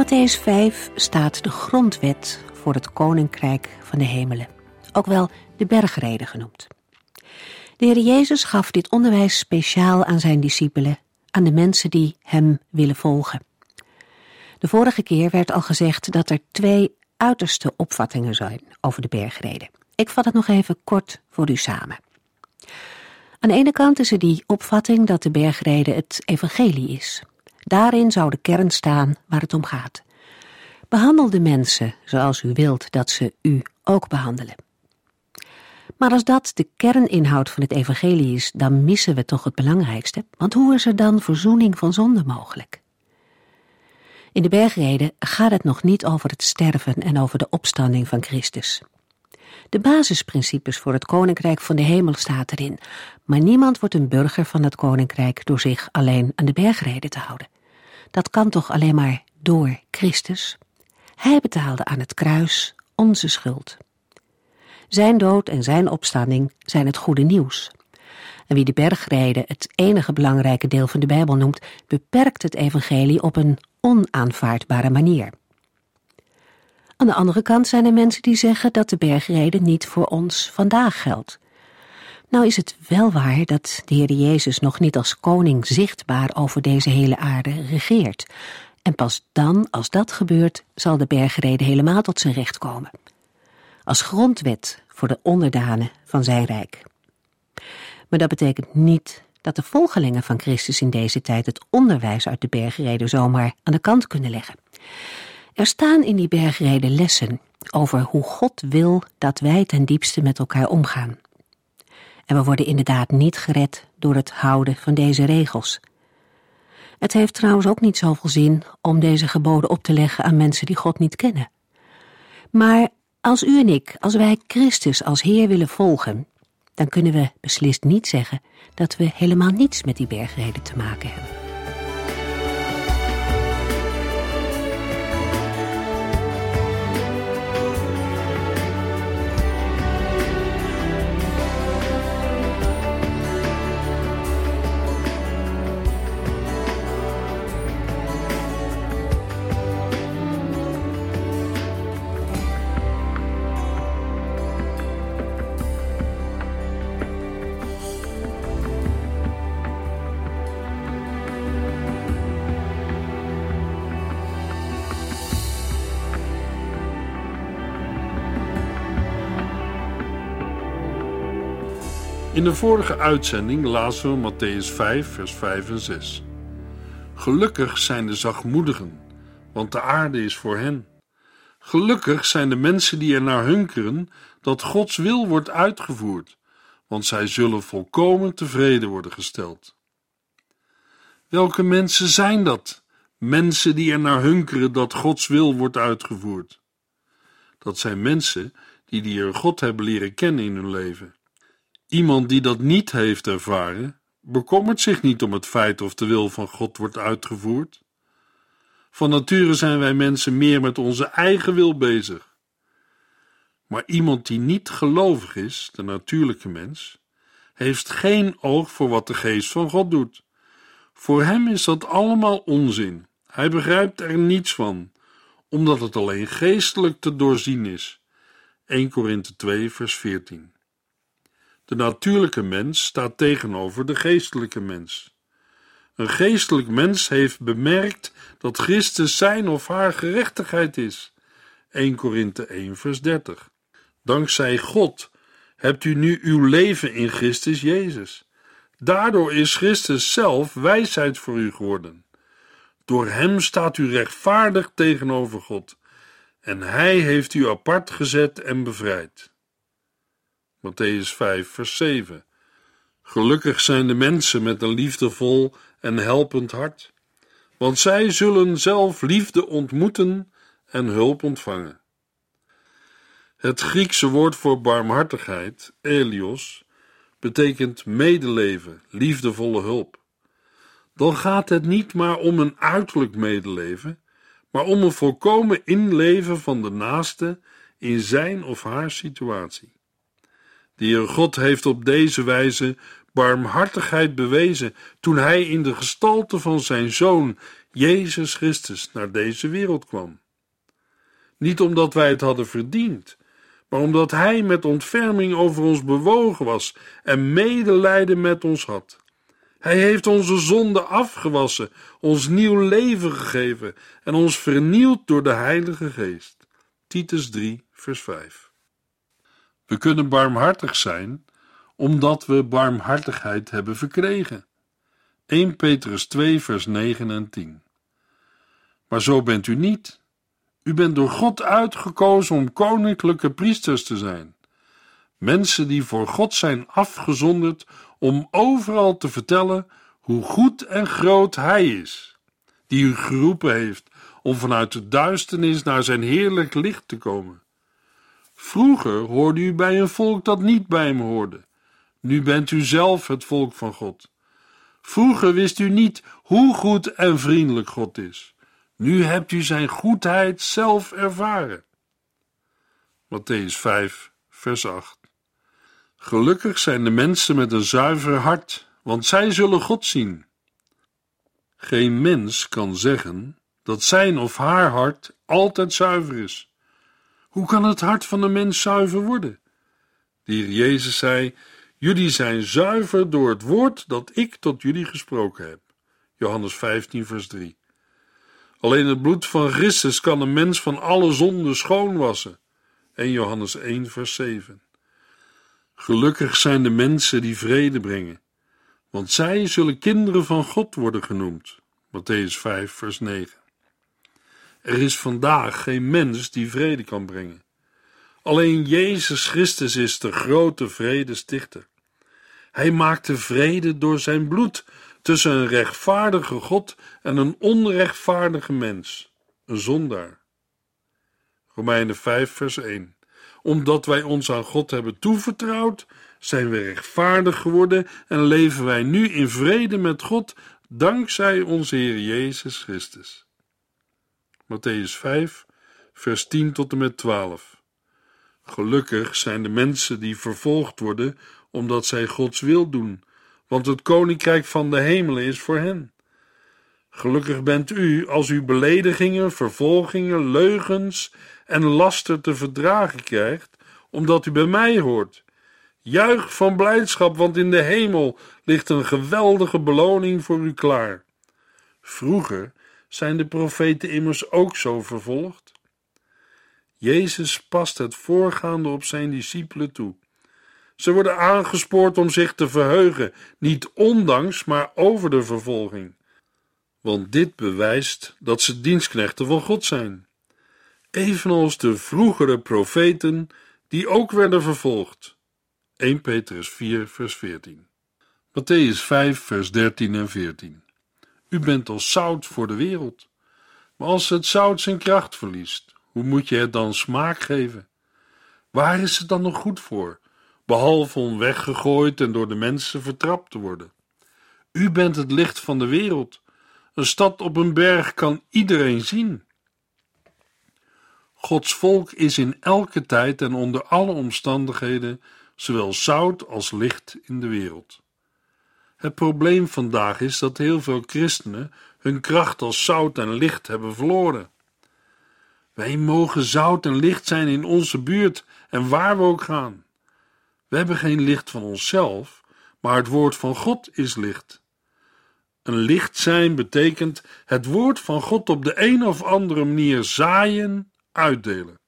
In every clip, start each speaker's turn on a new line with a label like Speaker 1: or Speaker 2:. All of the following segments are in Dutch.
Speaker 1: In Matthäus 5 staat de grondwet voor het koninkrijk van de hemelen, ook wel de bergreden genoemd. De Heer Jezus gaf dit onderwijs speciaal aan zijn discipelen, aan de mensen die hem willen volgen. De vorige keer werd al gezegd dat er twee uiterste opvattingen zijn over de bergreden. Ik vat het nog even kort voor u samen. Aan de ene kant is er die opvatting dat de bergreden het evangelie is. Daarin zou de kern staan waar het om gaat. Behandel de mensen zoals u wilt dat ze u ook behandelen. Maar als dat de kerninhoud van het evangelie is, dan missen we toch het belangrijkste, want hoe is er dan verzoening van zonde mogelijk? In de bergreden gaat het nog niet over het sterven en over de opstanding van Christus. De basisprincipes voor het koninkrijk van de hemel staat erin, maar niemand wordt een burger van het koninkrijk door zich alleen aan de bergreden te houden. Dat kan toch alleen maar door Christus? Hij betaalde aan het kruis onze schuld. Zijn dood en zijn opstanding zijn het goede nieuws. En wie de bergreden het enige belangrijke deel van de Bijbel noemt, beperkt het evangelie op een onaanvaardbare manier. Aan de andere kant zijn er mensen die zeggen dat de bergreden niet voor ons vandaag geldt. Nou is het wel waar dat de Heer Jezus nog niet als koning zichtbaar over deze hele aarde regeert. En pas dan, als dat gebeurt, zal de bergrede helemaal tot zijn recht komen. Als grondwet voor de onderdanen van zijn rijk. Maar dat betekent niet dat de volgelingen van Christus in deze tijd het onderwijs uit de bergreden zomaar aan de kant kunnen leggen. Er staan in die bergreden lessen over hoe God wil dat wij ten diepste met elkaar omgaan. En we worden inderdaad niet gered door het houden van deze regels. Het heeft trouwens ook niet zoveel zin om deze geboden op te leggen aan mensen die God niet kennen. Maar als u en ik, als wij Christus als Heer willen volgen, dan kunnen we beslist niet zeggen dat we helemaal niets met die bergreden te maken hebben.
Speaker 2: In de vorige uitzending lazen we Matthäus 5, vers 5 en 6. Gelukkig zijn de zachtmoedigen, want de aarde is voor hen. Gelukkig zijn de mensen die er naar hunkeren dat Gods wil wordt uitgevoerd, want zij zullen volkomen tevreden worden gesteld. Welke mensen zijn dat? Mensen die er naar hunkeren dat Gods wil wordt uitgevoerd. Dat zijn mensen die die er God hebben leren kennen in hun leven. Iemand die dat niet heeft ervaren, bekommert zich niet om het feit of de wil van God wordt uitgevoerd. Van nature zijn wij mensen meer met onze eigen wil bezig. Maar iemand die niet gelovig is, de natuurlijke mens, heeft geen oog voor wat de geest van God doet. Voor hem is dat allemaal onzin. Hij begrijpt er niets van, omdat het alleen geestelijk te doorzien is. 1 Korinthe 2 vers 14 de natuurlijke mens staat tegenover de geestelijke mens. Een geestelijk mens heeft bemerkt dat Christus zijn of haar gerechtigheid is. 1 Korinthe 1 vers 30. Dankzij God hebt u nu uw leven in Christus Jezus. Daardoor is Christus zelf wijsheid voor u geworden. Door hem staat u rechtvaardig tegenover God en hij heeft u apart gezet en bevrijd. Matthäus 5, vers 7. Gelukkig zijn de mensen met een liefdevol en helpend hart, want zij zullen zelf liefde ontmoeten en hulp ontvangen. Het Griekse woord voor barmhartigheid, elios, betekent medeleven, liefdevolle hulp. Dan gaat het niet maar om een uiterlijk medeleven, maar om een volkomen inleven van de naaste in zijn of haar situatie. De Heer God heeft op deze wijze barmhartigheid bewezen toen Hij in de gestalte van zijn Zoon, Jezus Christus, naar deze wereld kwam. Niet omdat wij het hadden verdiend, maar omdat Hij met ontferming over ons bewogen was en medelijden met ons had. Hij heeft onze zonde afgewassen, ons nieuw leven gegeven en ons vernield door de Heilige Geest. Titus 3, vers 5. We kunnen barmhartig zijn omdat we barmhartigheid hebben verkregen. 1 Petrus 2, vers 9 en 10. Maar zo bent u niet. U bent door God uitgekozen om koninklijke priesters te zijn. Mensen die voor God zijn afgezonderd om overal te vertellen hoe goed en groot Hij is, die u geroepen heeft om vanuit de duisternis naar zijn heerlijk licht te komen. Vroeger hoorde u bij een volk dat niet bij hem hoorde. Nu bent u zelf het volk van God. Vroeger wist u niet hoe goed en vriendelijk God is. Nu hebt u zijn goedheid zelf ervaren. Matthäus 5, vers 8. Gelukkig zijn de mensen met een zuiver hart, want zij zullen God zien. Geen mens kan zeggen dat zijn of haar hart altijd zuiver is. Hoe kan het hart van een mens zuiver worden? De Heer Jezus zei: Jullie zijn zuiver door het woord dat ik tot jullie gesproken heb. Johannes 15, vers 3. Alleen het bloed van Christus kan een mens van alle zonden schoonwassen. 1 Johannes 1, vers 7. Gelukkig zijn de mensen die vrede brengen, want zij zullen kinderen van God worden genoemd. Matthäus 5, vers 9. Er is vandaag geen mens die vrede kan brengen. Alleen Jezus Christus is de grote vredestichter. Hij maakte vrede door zijn bloed tussen een rechtvaardige God en een onrechtvaardige mens, een zondaar. Romeinen 5, vers 1 omdat wij ons aan God hebben toevertrouwd, zijn we rechtvaardig geworden en leven wij nu in vrede met God dankzij onze Heer Jezus Christus. Matthäus 5, vers 10 tot en met 12. Gelukkig zijn de mensen die vervolgd worden omdat zij Gods wil doen, want het koninkrijk van de hemelen is voor hen. Gelukkig bent u als u beledigingen, vervolgingen, leugens en laster te verdragen krijgt, omdat u bij mij hoort. Juich van blijdschap, want in de hemel ligt een geweldige beloning voor u klaar. Vroeger zijn de profeten immers ook zo vervolgd. Jezus past het voorgaande op zijn discipelen toe. Ze worden aangespoord om zich te verheugen, niet ondanks, maar over de vervolging. Want dit bewijst dat ze dienstknechten van God zijn evenals de vroegere profeten die ook werden vervolgd. 1 Petrus 4, vers 14. Matthäus 5, vers 13 en 14. U bent als zout voor de wereld. Maar als het zout zijn kracht verliest, hoe moet je het dan smaak geven? Waar is het dan nog goed voor, behalve om weggegooid en door de mensen vertrapt te worden? U bent het licht van de wereld. Een stad op een berg kan iedereen zien. Gods volk is in elke tijd en onder alle omstandigheden zowel zout als licht in de wereld. Het probleem vandaag is dat heel veel christenen hun kracht als zout en licht hebben verloren. Wij mogen zout en licht zijn in onze buurt en waar we ook gaan. We hebben geen licht van onszelf, maar het woord van God is licht. Een licht zijn betekent het woord van God op de een of andere manier zaaien uitdelen.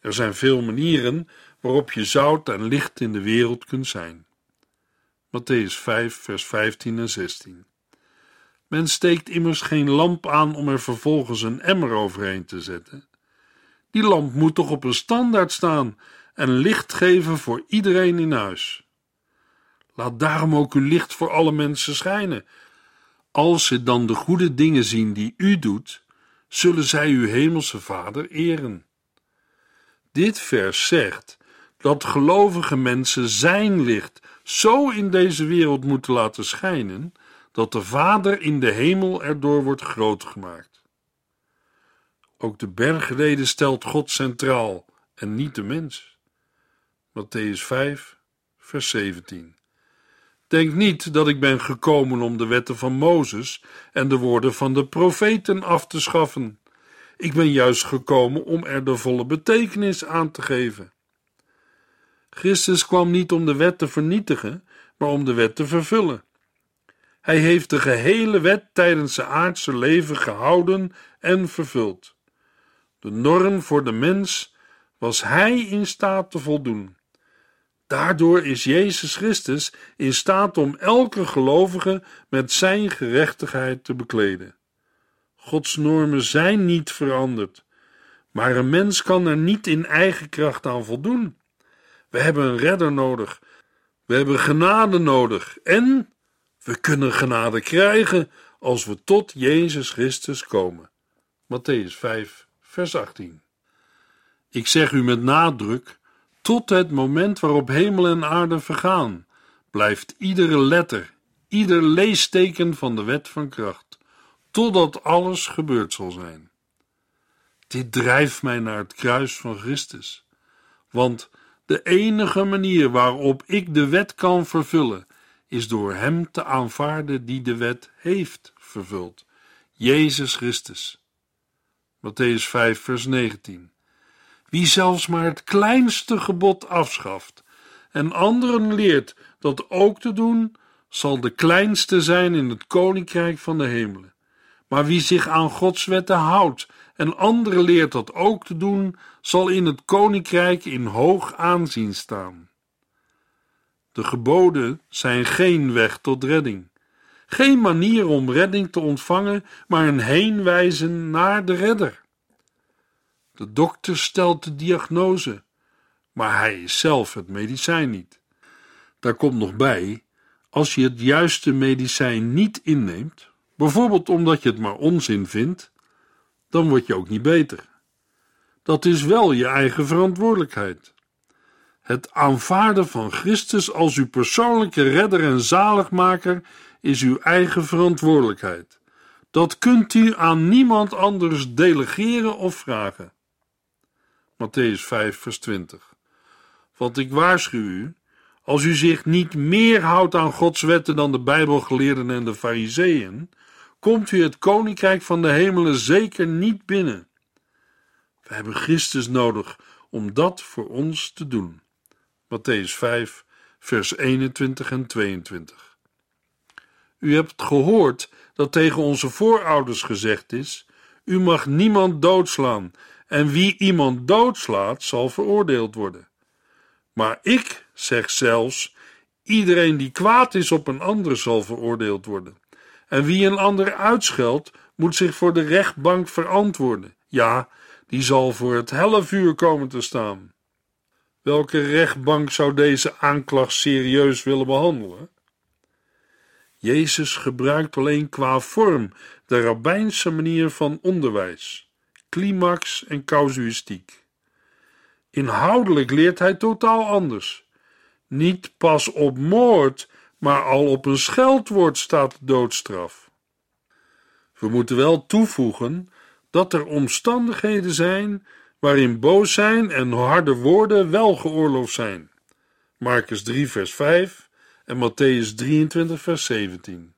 Speaker 2: Er zijn veel manieren waarop je zout en licht in de wereld kunt zijn. Matthäus 5, vers 15 en 16. Men steekt immers geen lamp aan om er vervolgens een emmer overheen te zetten. Die lamp moet toch op een standaard staan en licht geven voor iedereen in huis. Laat daarom ook uw licht voor alle mensen schijnen. Als ze dan de goede dingen zien die u doet, zullen zij uw hemelse Vader eren. Dit vers zegt dat gelovige mensen zijn licht zo in deze wereld moeten laten schijnen dat de Vader in de hemel erdoor wordt groot gemaakt. Ook de bergreden stelt God centraal en niet de mens. Matthäus 5, vers 17. Denk niet dat ik ben gekomen om de wetten van Mozes en de woorden van de profeten af te schaffen. Ik ben juist gekomen om er de volle betekenis aan te geven. Christus kwam niet om de wet te vernietigen, maar om de wet te vervullen. Hij heeft de gehele wet tijdens zijn aardse leven gehouden en vervuld. De norm voor de mens was hij in staat te voldoen. Daardoor is Jezus Christus in staat om elke gelovige met zijn gerechtigheid te bekleden. Gods normen zijn niet veranderd, maar een mens kan er niet in eigen kracht aan voldoen. We hebben een redder nodig, we hebben genade nodig en we kunnen genade krijgen als we tot Jezus Christus komen. Matthäus 5, vers 18. Ik zeg u met nadruk tot het moment waarop hemel en aarde vergaan, blijft iedere letter, ieder leesteken van de wet van kracht, totdat alles gebeurd zal zijn. Dit drijft mij naar het kruis van Christus, want de enige manier waarop ik de wet kan vervullen, is door Hem te aanvaarden die de wet heeft vervuld, Jezus Christus. Matthäus 5, vers 19. Wie zelfs maar het kleinste gebod afschaft en anderen leert dat ook te doen, zal de kleinste zijn in het koninkrijk van de hemelen. Maar wie zich aan Gods wetten houdt en anderen leert dat ook te doen, zal in het koninkrijk in hoog aanzien staan. De geboden zijn geen weg tot redding, geen manier om redding te ontvangen, maar een heenwijzen naar de redder. De dokter stelt de diagnose, maar hij is zelf het medicijn niet. Daar komt nog bij, als je het juiste medicijn niet inneemt, bijvoorbeeld omdat je het maar onzin vindt, dan word je ook niet beter. Dat is wel je eigen verantwoordelijkheid. Het aanvaarden van Christus als uw persoonlijke redder en zaligmaker is uw eigen verantwoordelijkheid. Dat kunt u aan niemand anders delegeren of vragen. Matthäus 5, vers 20. Want ik waarschuw u, als u zich niet meer houdt aan Gods wetten dan de Bijbelgeleerden en de Fariseeën, komt u het koninkrijk van de hemelen zeker niet binnen. We hebben Christus nodig om dat voor ons te doen. Matthäus 5, vers 21 en 22. U hebt gehoord dat tegen onze voorouders gezegd is: U mag niemand doodslaan, en wie iemand doodslaat, zal veroordeeld worden. Maar ik zeg zelfs: iedereen die kwaad is op een ander zal veroordeeld worden. En wie een ander uitscheldt, moet zich voor de rechtbank verantwoorden. Ja, die zal voor het hellevuur komen te staan. Welke rechtbank zou deze aanklacht serieus willen behandelen? Jezus gebruikt alleen qua vorm de rabbijnse manier van onderwijs, climax en casuïstiek. Inhoudelijk leert hij totaal anders. Niet pas op moord, maar al op een scheldwoord staat doodstraf. We moeten wel toevoegen dat er omstandigheden zijn waarin boos zijn en harde woorden wel geoorloofd zijn. Marcus 3, vers 5 en Matthäus 23, vers 17.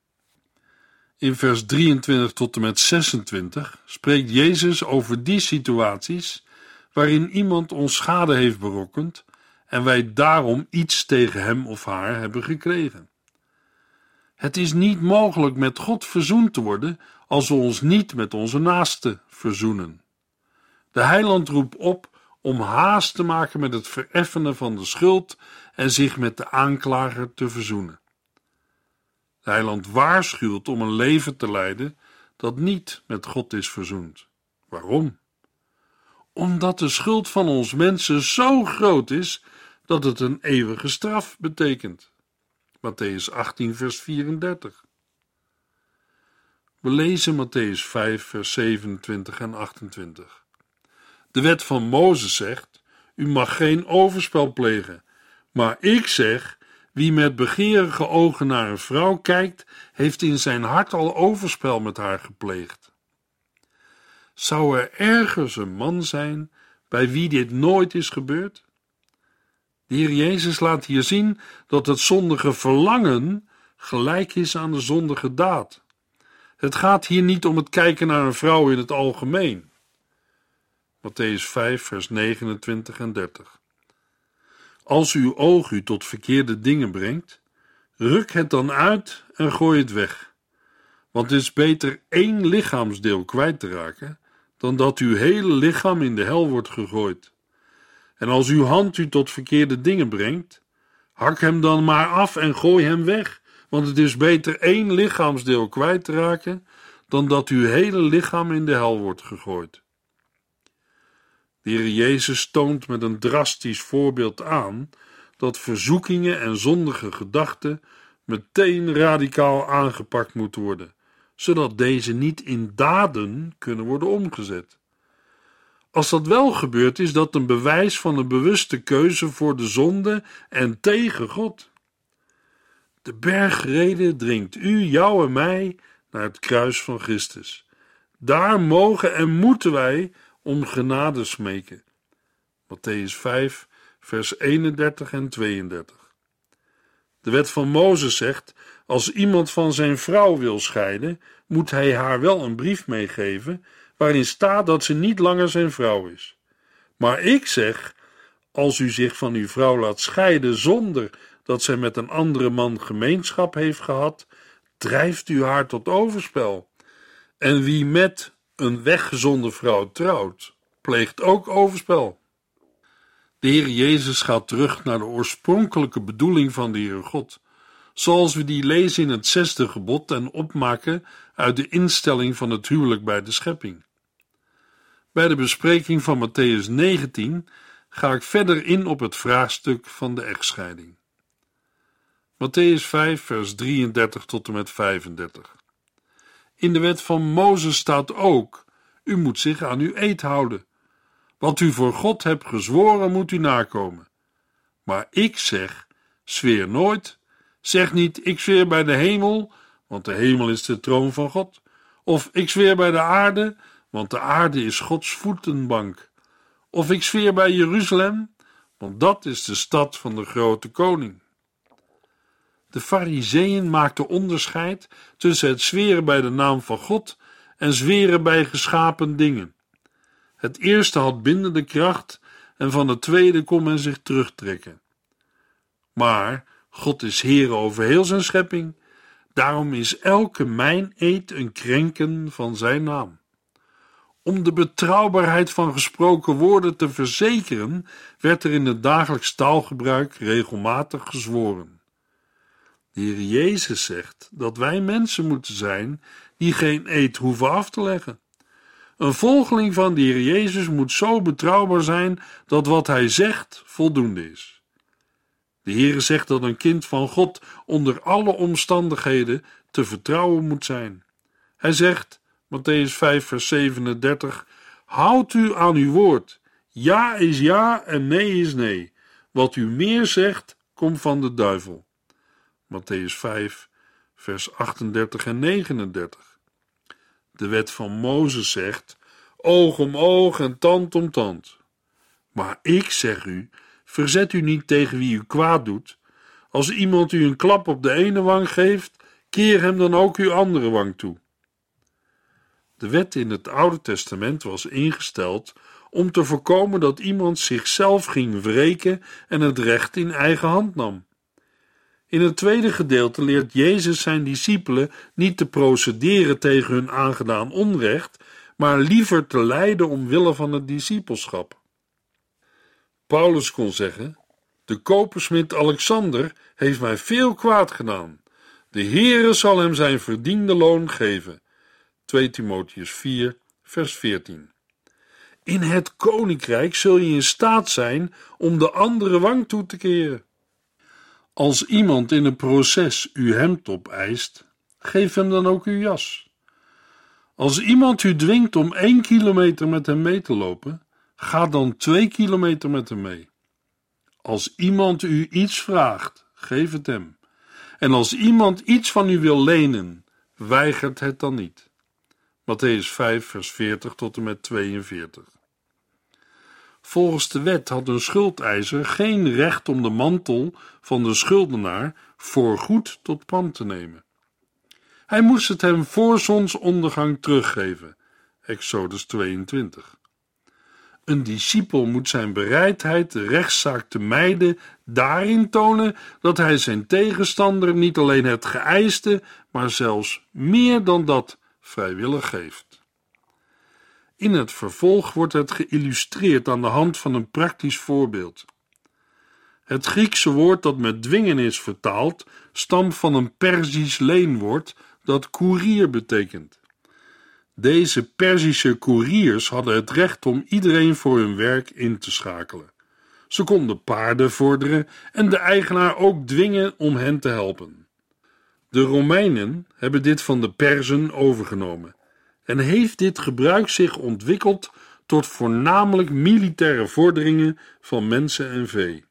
Speaker 2: In vers 23 tot en met 26 spreekt Jezus over die situaties waarin iemand ons schade heeft berokkend en wij daarom iets tegen hem of haar hebben gekregen. Het is niet mogelijk met God verzoend te worden als we ons niet met onze naaste verzoenen. De heiland roept op om haast te maken met het vereffenen van de schuld en zich met de aanklager te verzoenen. De heiland waarschuwt om een leven te leiden dat niet met God is verzoend. Waarom? Omdat de schuld van ons mensen zo groot is dat het een eeuwige straf betekent. Matthäus 18, vers 34. We lezen Matthäus 5, vers 27 en 28. De wet van Mozes zegt: U mag geen overspel plegen. Maar ik zeg: wie met begeerige ogen naar een vrouw kijkt, heeft in zijn hart al overspel met haar gepleegd. Zou er ergens een man zijn bij wie dit nooit is gebeurd? De Heer Jezus laat hier zien dat het zondige verlangen gelijk is aan de zondige daad. Het gaat hier niet om het kijken naar een vrouw in het algemeen. Matthäus 5, vers 29 en 30. Als uw oog u tot verkeerde dingen brengt, ruk het dan uit en gooi het weg. Want het is beter één lichaamsdeel kwijt te raken, dan dat uw hele lichaam in de hel wordt gegooid. En als uw hand u tot verkeerde dingen brengt, hak hem dan maar af en gooi hem weg, want het is beter één lichaamsdeel kwijt te raken, dan dat uw hele lichaam in de hel wordt gegooid. De Heer Jezus toont met een drastisch voorbeeld aan dat verzoekingen en zondige gedachten meteen radicaal aangepakt moeten worden, zodat deze niet in daden kunnen worden omgezet. Als dat wel gebeurt, is dat een bewijs van een bewuste keuze voor de zonde en tegen God. De bergrede dringt u, jou en mij naar het kruis van Christus. Daar mogen en moeten wij om genade smeken. Matthäus 5, vers 31 en 32. De wet van Mozes zegt: als iemand van zijn vrouw wil scheiden, moet hij haar wel een brief meegeven waarin staat dat ze niet langer zijn vrouw is. Maar ik zeg: als u zich van uw vrouw laat scheiden zonder dat zij met een andere man gemeenschap heeft gehad, drijft u haar tot overspel. En wie met een weggezonde vrouw trouwt, pleegt ook overspel. De Heer Jezus gaat terug naar de oorspronkelijke bedoeling van de Heer God, zoals we die lezen in het zesde gebod en opmaken uit de instelling van het huwelijk bij de schepping. Bij de bespreking van Matthäus 19 ga ik verder in op het vraagstuk van de echtscheiding. Matthäus 5, vers 33 tot en met 35. In de wet van Mozes staat ook: U moet zich aan uw eed houden. Wat u voor God hebt gezworen, moet u nakomen. Maar ik zeg: zweer nooit. Zeg niet: Ik zweer bij de hemel, want de hemel is de troon van God. Of ik zweer bij de aarde, want de aarde is Gods voetenbank. Of ik zweer bij Jeruzalem, want dat is de stad van de grote koning. De Fariseeën maakten onderscheid tussen het zweren bij de naam van God en zweren bij geschapen dingen. Het eerste had bindende kracht en van het tweede kon men zich terugtrekken. Maar God is Heer over heel zijn schepping, daarom is elke mijn eed een krenken van zijn naam. Om de betrouwbaarheid van gesproken woorden te verzekeren, werd er in het dagelijks taalgebruik regelmatig gezworen. De Heer Jezus zegt dat wij mensen moeten zijn die geen eed hoeven af te leggen. Een volgeling van de Heer Jezus moet zo betrouwbaar zijn dat wat hij zegt voldoende is. De Heer zegt dat een kind van God onder alle omstandigheden te vertrouwen moet zijn. Hij zegt, Matthäus 5, vers 37, Houd u aan uw woord. Ja is ja en nee is nee. Wat u meer zegt, komt van de duivel. Matthäus 5, vers 38 en 39. De wet van Mozes zegt: oog om oog en tand om tand. Maar ik zeg u: verzet u niet tegen wie u kwaad doet. Als iemand u een klap op de ene wang geeft, keer hem dan ook uw andere wang toe. De wet in het Oude Testament was ingesteld om te voorkomen dat iemand zichzelf ging wreken en het recht in eigen hand nam. In het tweede gedeelte leert Jezus zijn discipelen niet te procederen tegen hun aangedaan onrecht, maar liever te lijden omwille van het discipelschap. Paulus kon zeggen: De kopersmid Alexander heeft mij veel kwaad gedaan. De Heere zal hem zijn verdiende loon geven. 2 Timotheus 4, vers 14. In het koninkrijk zul je in staat zijn om de andere wang toe te keren. Als iemand in een proces uw hemd opeist, geef hem dan ook uw jas. Als iemand u dwingt om één kilometer met hem mee te lopen, ga dan twee kilometer met hem mee. Als iemand u iets vraagt, geef het hem. En als iemand iets van u wil lenen, weigert het dan niet. Matthäus 5, vers 40 tot en met 42. Volgens de wet had een schuldeiser geen recht om de mantel van de schuldenaar voorgoed tot pand te nemen. Hij moest het hem voor zonsondergang teruggeven. Exodus 22. Een discipel moet zijn bereidheid de rechtszaak te mijden daarin tonen dat hij zijn tegenstander niet alleen het geëiste, maar zelfs meer dan dat vrijwillig geeft. In het vervolg wordt het geïllustreerd aan de hand van een praktisch voorbeeld. Het Griekse woord dat met dwingen is vertaald, stamt van een Perzisch leenwoord dat koerier betekent. Deze Perzische koeriers hadden het recht om iedereen voor hun werk in te schakelen. Ze konden paarden vorderen en de eigenaar ook dwingen om hen te helpen. De Romeinen hebben dit van de Perzen overgenomen en heeft dit gebruik zich ontwikkeld tot voornamelijk militaire vorderingen van mensen en vee.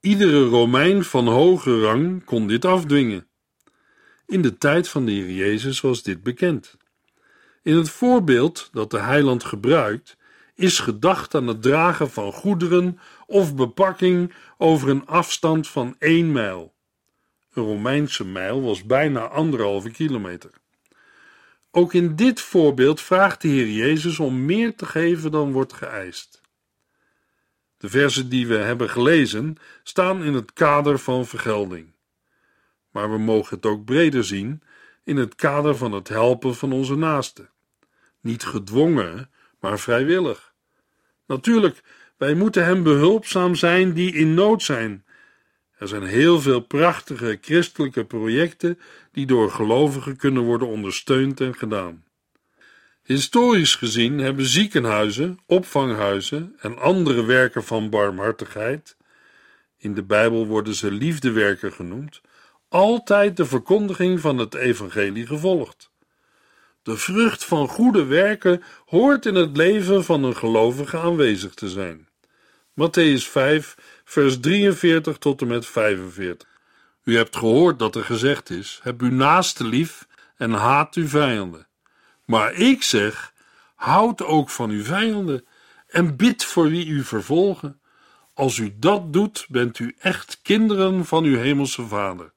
Speaker 2: Iedere Romein van hoge rang kon dit afdwingen. In de tijd van de Heer Jezus was dit bekend. In het voorbeeld dat de heiland gebruikt, is gedacht aan het dragen van goederen of bepakking over een afstand van één mijl. Een Romeinse mijl was bijna anderhalve kilometer. Ook in dit voorbeeld vraagt de Heer Jezus om meer te geven dan wordt geëist. De versen die we hebben gelezen staan in het kader van vergelding. Maar we mogen het ook breder zien in het kader van het helpen van onze naasten. Niet gedwongen, maar vrijwillig. Natuurlijk, wij moeten hen behulpzaam zijn die in nood zijn. Er zijn heel veel prachtige christelijke projecten die door gelovigen kunnen worden ondersteund en gedaan. Historisch gezien hebben ziekenhuizen, opvanghuizen en andere werken van barmhartigheid, in de Bijbel worden ze liefdewerken genoemd, altijd de verkondiging van het evangelie gevolgd. De vrucht van goede werken hoort in het leven van een gelovige aanwezig te zijn. Matthäus 5, vers 43 tot en met 45. U hebt gehoord dat er gezegd is: heb uw naaste lief en haat uw vijanden. Maar ik zeg: houd ook van uw vijanden en bid voor wie u vervolgen. Als u dat doet, bent u echt kinderen van uw hemelse Vader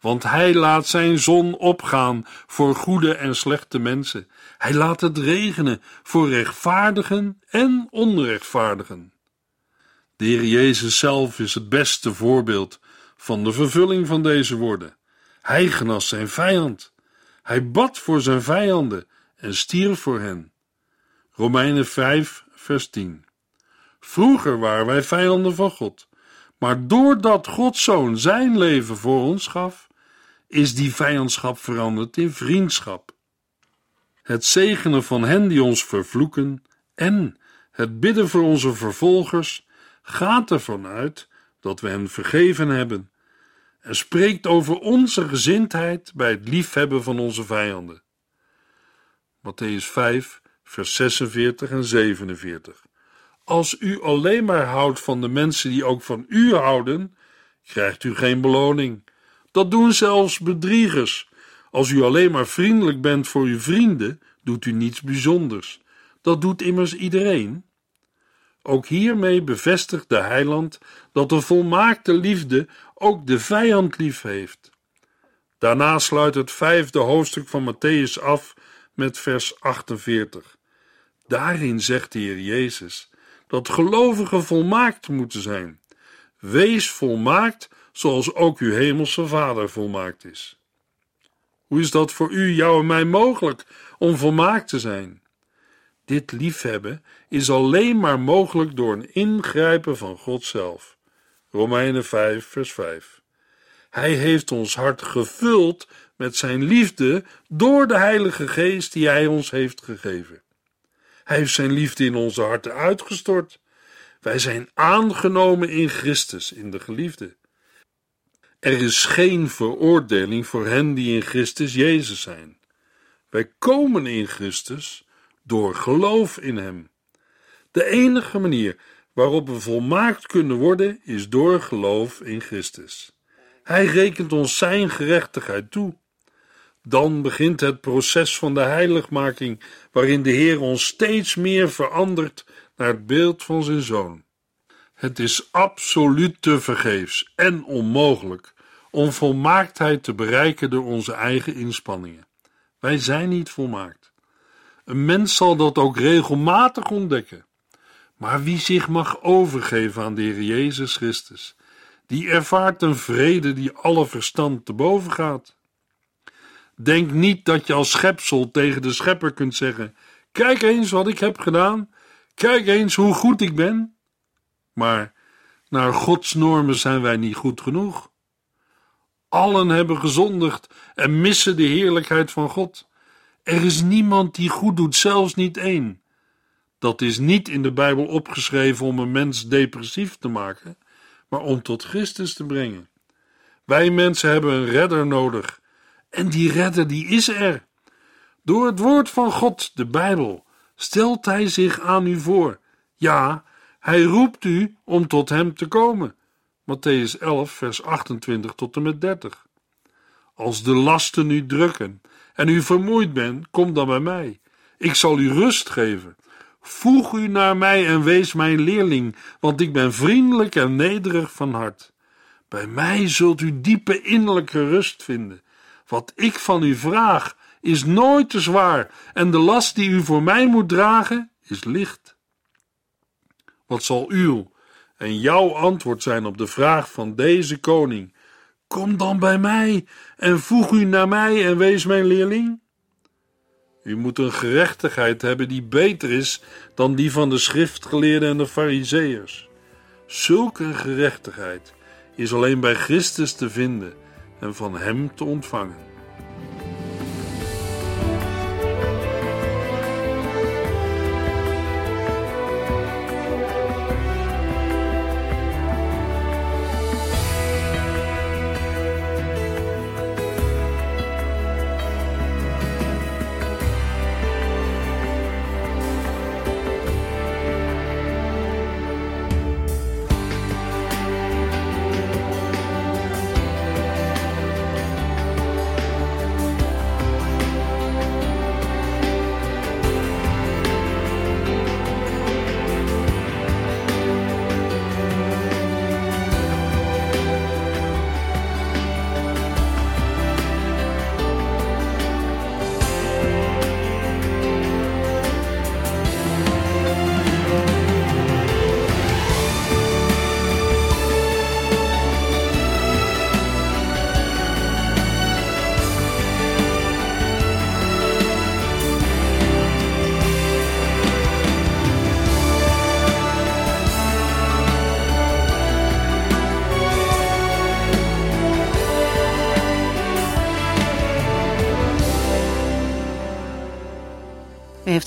Speaker 2: want hij laat zijn zon opgaan voor goede en slechte mensen. Hij laat het regenen voor rechtvaardigen en onrechtvaardigen. De Heer Jezus zelf is het beste voorbeeld van de vervulling van deze woorden. Hij genas zijn vijand. Hij bad voor zijn vijanden en stierf voor hen. Romeinen 5, vers 10. Vroeger waren wij vijanden van God, maar doordat Gods Zoon zijn leven voor ons gaf, is die vijandschap veranderd in vriendschap. Het zegenen van hen die ons vervloeken en het bidden voor onze vervolgers gaat ervan uit dat we hen vergeven hebben en spreekt over onze gezindheid bij het liefhebben van onze vijanden. Matthäus 5, vers 46 en 47. Als u alleen maar houdt van de mensen die ook van u houden, krijgt u geen beloning. Dat doen zelfs bedriegers. Als u alleen maar vriendelijk bent voor uw vrienden, doet u niets bijzonders. Dat doet immers iedereen. Ook hiermee bevestigt de heiland dat de volmaakte liefde ook de vijand lief heeft. Daarna sluit het vijfde hoofdstuk van Matthäus af met vers 48. Daarin zegt de Heer Jezus dat gelovigen volmaakt moeten zijn. Wees volmaakt zoals ook uw hemelse Vader volmaakt is. Hoe is dat voor u, jou en mij mogelijk om volmaakt te zijn? Dit liefhebben is alleen maar mogelijk door een ingrijpen van God zelf. Romeinen 5, vers 5. Hij heeft ons hart gevuld met zijn liefde door de Heilige Geest die Hij ons heeft gegeven. Hij heeft zijn liefde in onze harten uitgestort. Wij zijn aangenomen in Christus, in de geliefde. Er is geen veroordeling voor hen die in Christus Jezus zijn. Wij komen in Christus door geloof in Hem. De enige manier waarop we volmaakt kunnen worden is door geloof in Christus. Hij rekent ons Zijn gerechtigheid toe. Dan begint het proces van de heiligmaking, waarin de Heer ons steeds meer verandert naar het beeld van zijn Zoon. Het is absoluut te vergeefs en onmogelijk om volmaaktheid te bereiken door onze eigen inspanningen. Wij zijn niet volmaakt. Een mens zal dat ook regelmatig ontdekken. Maar wie zich mag overgeven aan de Heer Jezus Christus, die ervaart een vrede die alle verstand te boven gaat. Denk niet dat je als schepsel tegen de schepper kunt zeggen: Kijk eens wat ik heb gedaan, kijk eens hoe goed ik ben. Maar naar Gods normen zijn wij niet goed genoeg. Allen hebben gezondigd en missen de heerlijkheid van God. Er is niemand die goed doet, zelfs niet één. Dat is niet in de Bijbel opgeschreven om een mens depressief te maken, maar om tot Christus te brengen. Wij mensen hebben een redder nodig. En die redder, die is er. Door het woord van God, de Bijbel, stelt hij zich aan u voor. Ja, hij roept u om tot hem te komen. Matthäus 11, vers 28 tot en met 30. Als de lasten u drukken en u vermoeid bent, kom dan bij mij. Ik zal u rust geven. Voeg u naar mij en wees mijn leerling, want ik ben vriendelijk en nederig van hart. Bij mij zult u diepe innerlijke rust vinden. Wat ik van u vraag, is nooit te zwaar, en de last die u voor mij moet dragen, is licht. Wat zal uw en jouw antwoord zijn op de vraag van deze koning? Kom dan bij mij en voeg u naar mij en wees mijn leerling. U moet een gerechtigheid hebben die beter is dan die van de schriftgeleerden en de fariseërs. Zulke gerechtigheid is alleen bij Christus te vinden en van Hem te ontvangen.